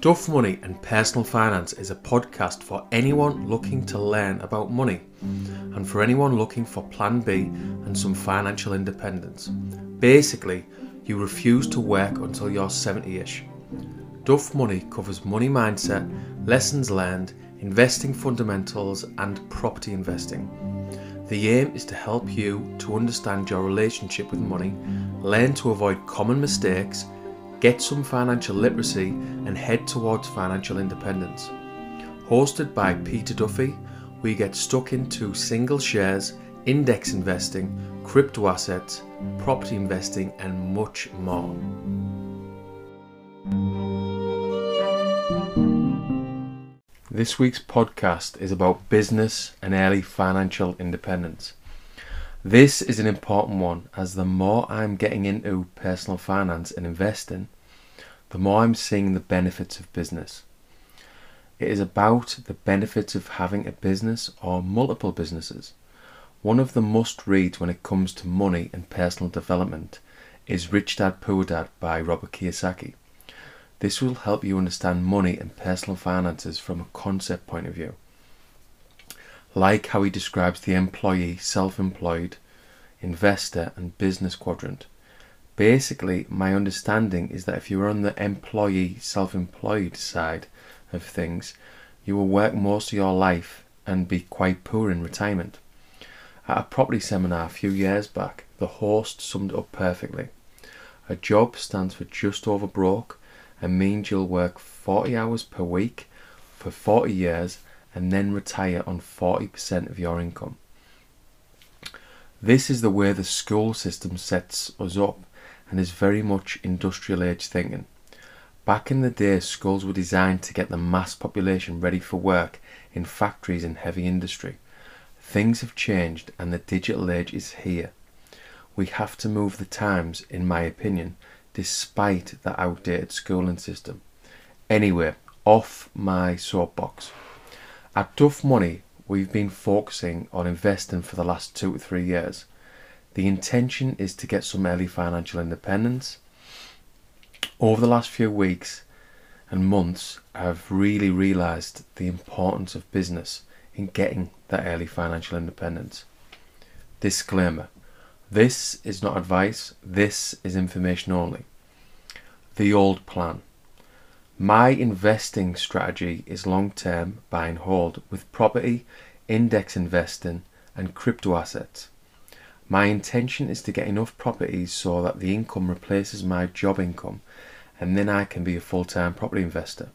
Duff Money and Personal Finance is a podcast for anyone looking to learn about money and for anyone looking for Plan B and some financial independence. Basically, you refuse to work until you're 70 ish. Duff Money covers money mindset, lessons learned, investing fundamentals, and property investing. The aim is to help you to understand your relationship with money, learn to avoid common mistakes get some financial literacy, and head towards financial independence. Hosted by Peter Duffy, we get stuck into single shares, index investing, crypto assets, property investing, and much more. This week's podcast is about business and early financial independence. This is an important one as the more I'm getting into personal finance and investing, the more I'm seeing the benefits of business. It is about the benefits of having a business or multiple businesses. One of the must reads when it comes to money and personal development is Rich Dad Poor Dad by Robert Kiyosaki. This will help you understand money and personal finances from a concept point of view like how he describes the employee, self employed, investor, and business quadrant. Basically, my understanding is that if you're on the employee, self employed side of things, you will work most of your life and be quite poor in retirement. At a property seminar a few years back, the host summed it up perfectly. A job stands for just over broke and means you'll work 40 hours per week for 40 years and then retire on 40% of your income. This is the way the school system sets us up and is very much industrial age thinking. Back in the day, schools were designed to get the mass population ready for work in factories and heavy industry. Things have changed and the digital age is here. We have to move the times, in my opinion, despite the outdated schooling system. Anyway, off my soapbox. At Duff Money, we've been focusing on investing for the last two to three years. The intention is to get some early financial independence. Over the last few weeks and months, I've really realized the importance of business in getting that early financial independence. Disclaimer this is not advice, this is information only. The old plan. My investing strategy is long term buy and hold with property, index investing, and crypto assets. My intention is to get enough properties so that the income replaces my job income and then I can be a full time property investor.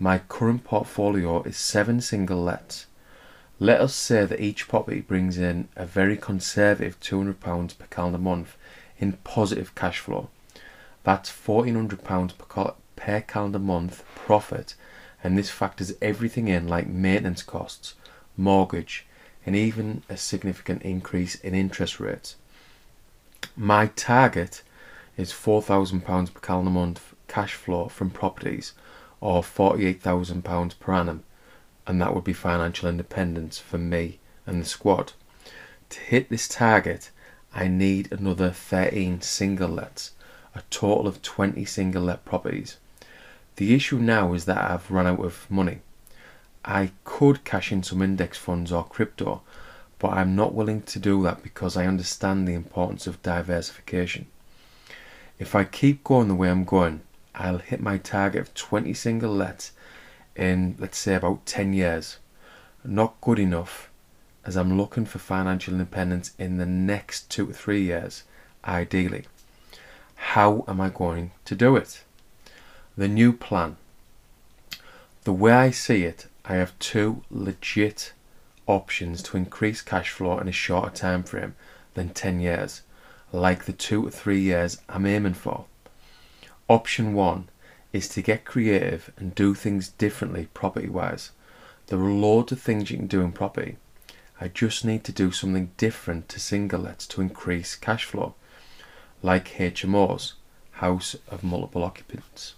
My current portfolio is seven single lets. Let us say that each property brings in a very conservative £200 per calendar month in positive cash flow. That's £1,400 per, per calendar month profit, and this factors everything in like maintenance costs, mortgage, and even a significant increase in interest rates. My target is £4,000 per calendar month cash flow from properties or £48,000 per annum, and that would be financial independence for me and the squad. To hit this target, I need another 13 single lets, a total of 20 single let properties. The issue now is that I've run out of money. I could cash in some index funds or crypto, but I'm not willing to do that because I understand the importance of diversification. If I keep going the way I'm going, I'll hit my target of 20 single lets in, let's say, about 10 years. Not good enough, as I'm looking for financial independence in the next two to three years, ideally. How am I going to do it? The new plan. The way I see it, I have two legit options to increase cash flow in a shorter time frame than 10 years, like the 2 to 3 years I'm aiming for. Option 1 is to get creative and do things differently property wise. There are loads of things you can do in property. I just need to do something different to single lets to increase cash flow, like HMOs, House of Multiple Occupants,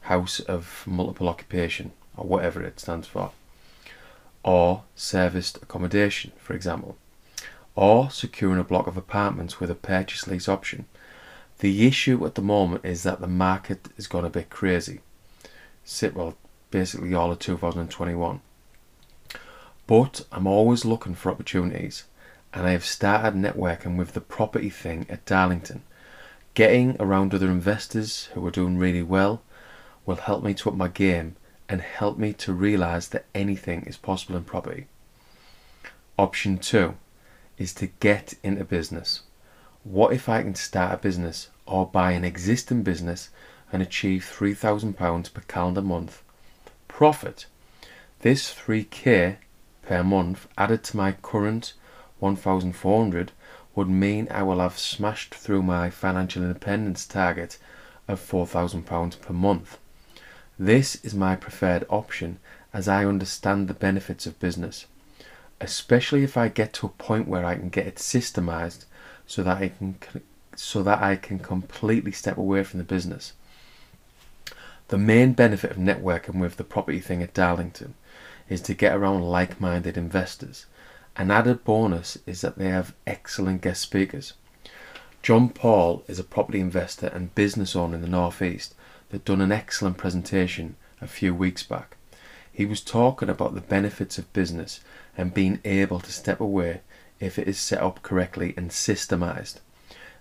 House of Multiple Occupation or whatever it stands for, or serviced accommodation, for example, or securing a block of apartments with a purchase lease option. The issue at the moment is that the market is gone a bit crazy. sit well, basically all of 2021. But I'm always looking for opportunities, and I have started networking with the property thing at Darlington. Getting around other investors who are doing really well will help me to up my game and help me to realize that anything is possible in property. Option two is to get into business. What if I can start a business or buy an existing business and achieve £3,000 per calendar month profit? This 3k per month added to my current 1400 would mean I will have smashed through my financial independence target of £4,000 per month. This is my preferred option as I understand the benefits of business, especially if I get to a point where I can get it systemized so that I can so that I can completely step away from the business. The main benefit of networking with the property thing at Darlington is to get around like-minded investors. An added bonus is that they have excellent guest speakers. John Paul is a property investor and business owner in the Northeast that done an excellent presentation a few weeks back. He was talking about the benefits of business and being able to step away if it is set up correctly and systemized.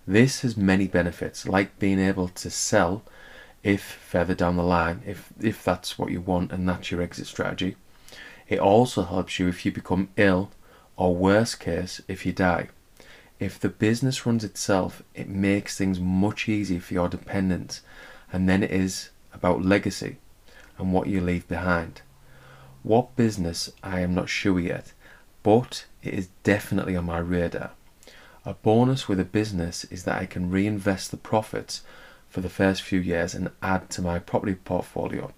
This has many benefits, like being able to sell if further down the line, if, if that's what you want and that's your exit strategy. It also helps you if you become ill, or worst case, if you die. If the business runs itself, it makes things much easier for your dependents and then it is about legacy and what you leave behind. What business I am not sure yet, but it is definitely on my radar. A bonus with a business is that I can reinvest the profits for the first few years and add to my property portfolio,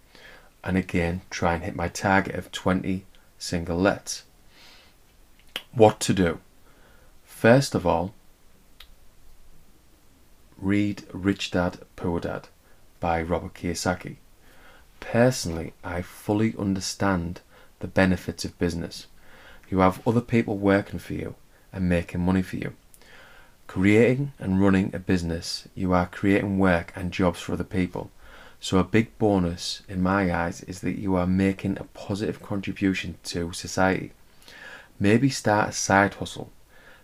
and again try and hit my target of 20 single lets. What to do? First of all, read Rich Dad Poor Dad by Robert Kiyosaki. Personally, I fully understand the benefits of business. You have other people working for you and making money for you. Creating and running a business, you are creating work and jobs for other people. So, a big bonus in my eyes is that you are making a positive contribution to society. Maybe start a side hustle.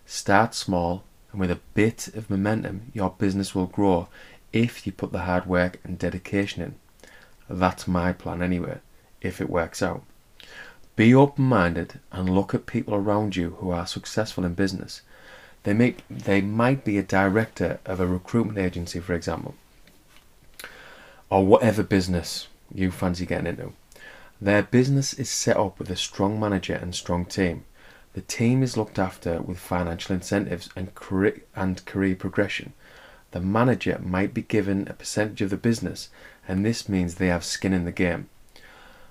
Start small, and with a bit of momentum, your business will grow if you put the hard work and dedication in. That's my plan anyway, if it works out. Be open minded and look at people around you who are successful in business. They, may, they might be a director of a recruitment agency, for example, or whatever business you fancy getting into. Their business is set up with a strong manager and strong team. The team is looked after with financial incentives and career, and career progression the manager might be given a percentage of the business, and this means they have skin in the game.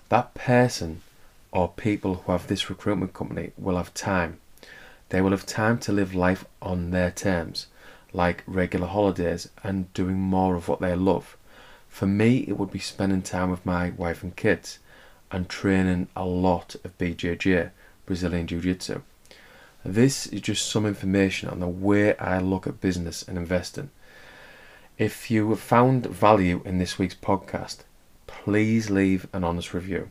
That person or people who have this recruitment company will have time. They will have time to live life on their terms, like regular holidays and doing more of what they love. For me, it would be spending time with my wife and kids and training a lot of BJJ, Brazilian Jiu Jitsu. This is just some information on the way I look at business and investing. If you have found value in this week's podcast, please leave an honest review.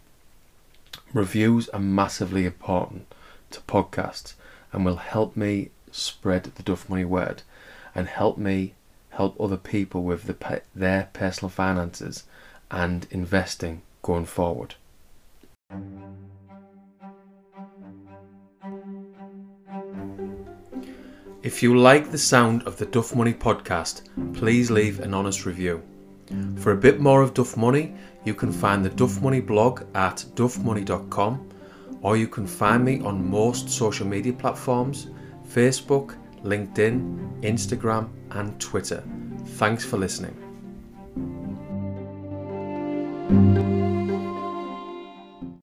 Reviews are massively important to podcasts and will help me spread the Duff Money word and help me help other people with the, their personal finances and investing going forward. If you like the sound of the Duff Money podcast, please leave an honest review. For a bit more of Duff Money, you can find the Duff Money blog at duffmoney.com or you can find me on most social media platforms Facebook, LinkedIn, Instagram, and Twitter. Thanks for listening.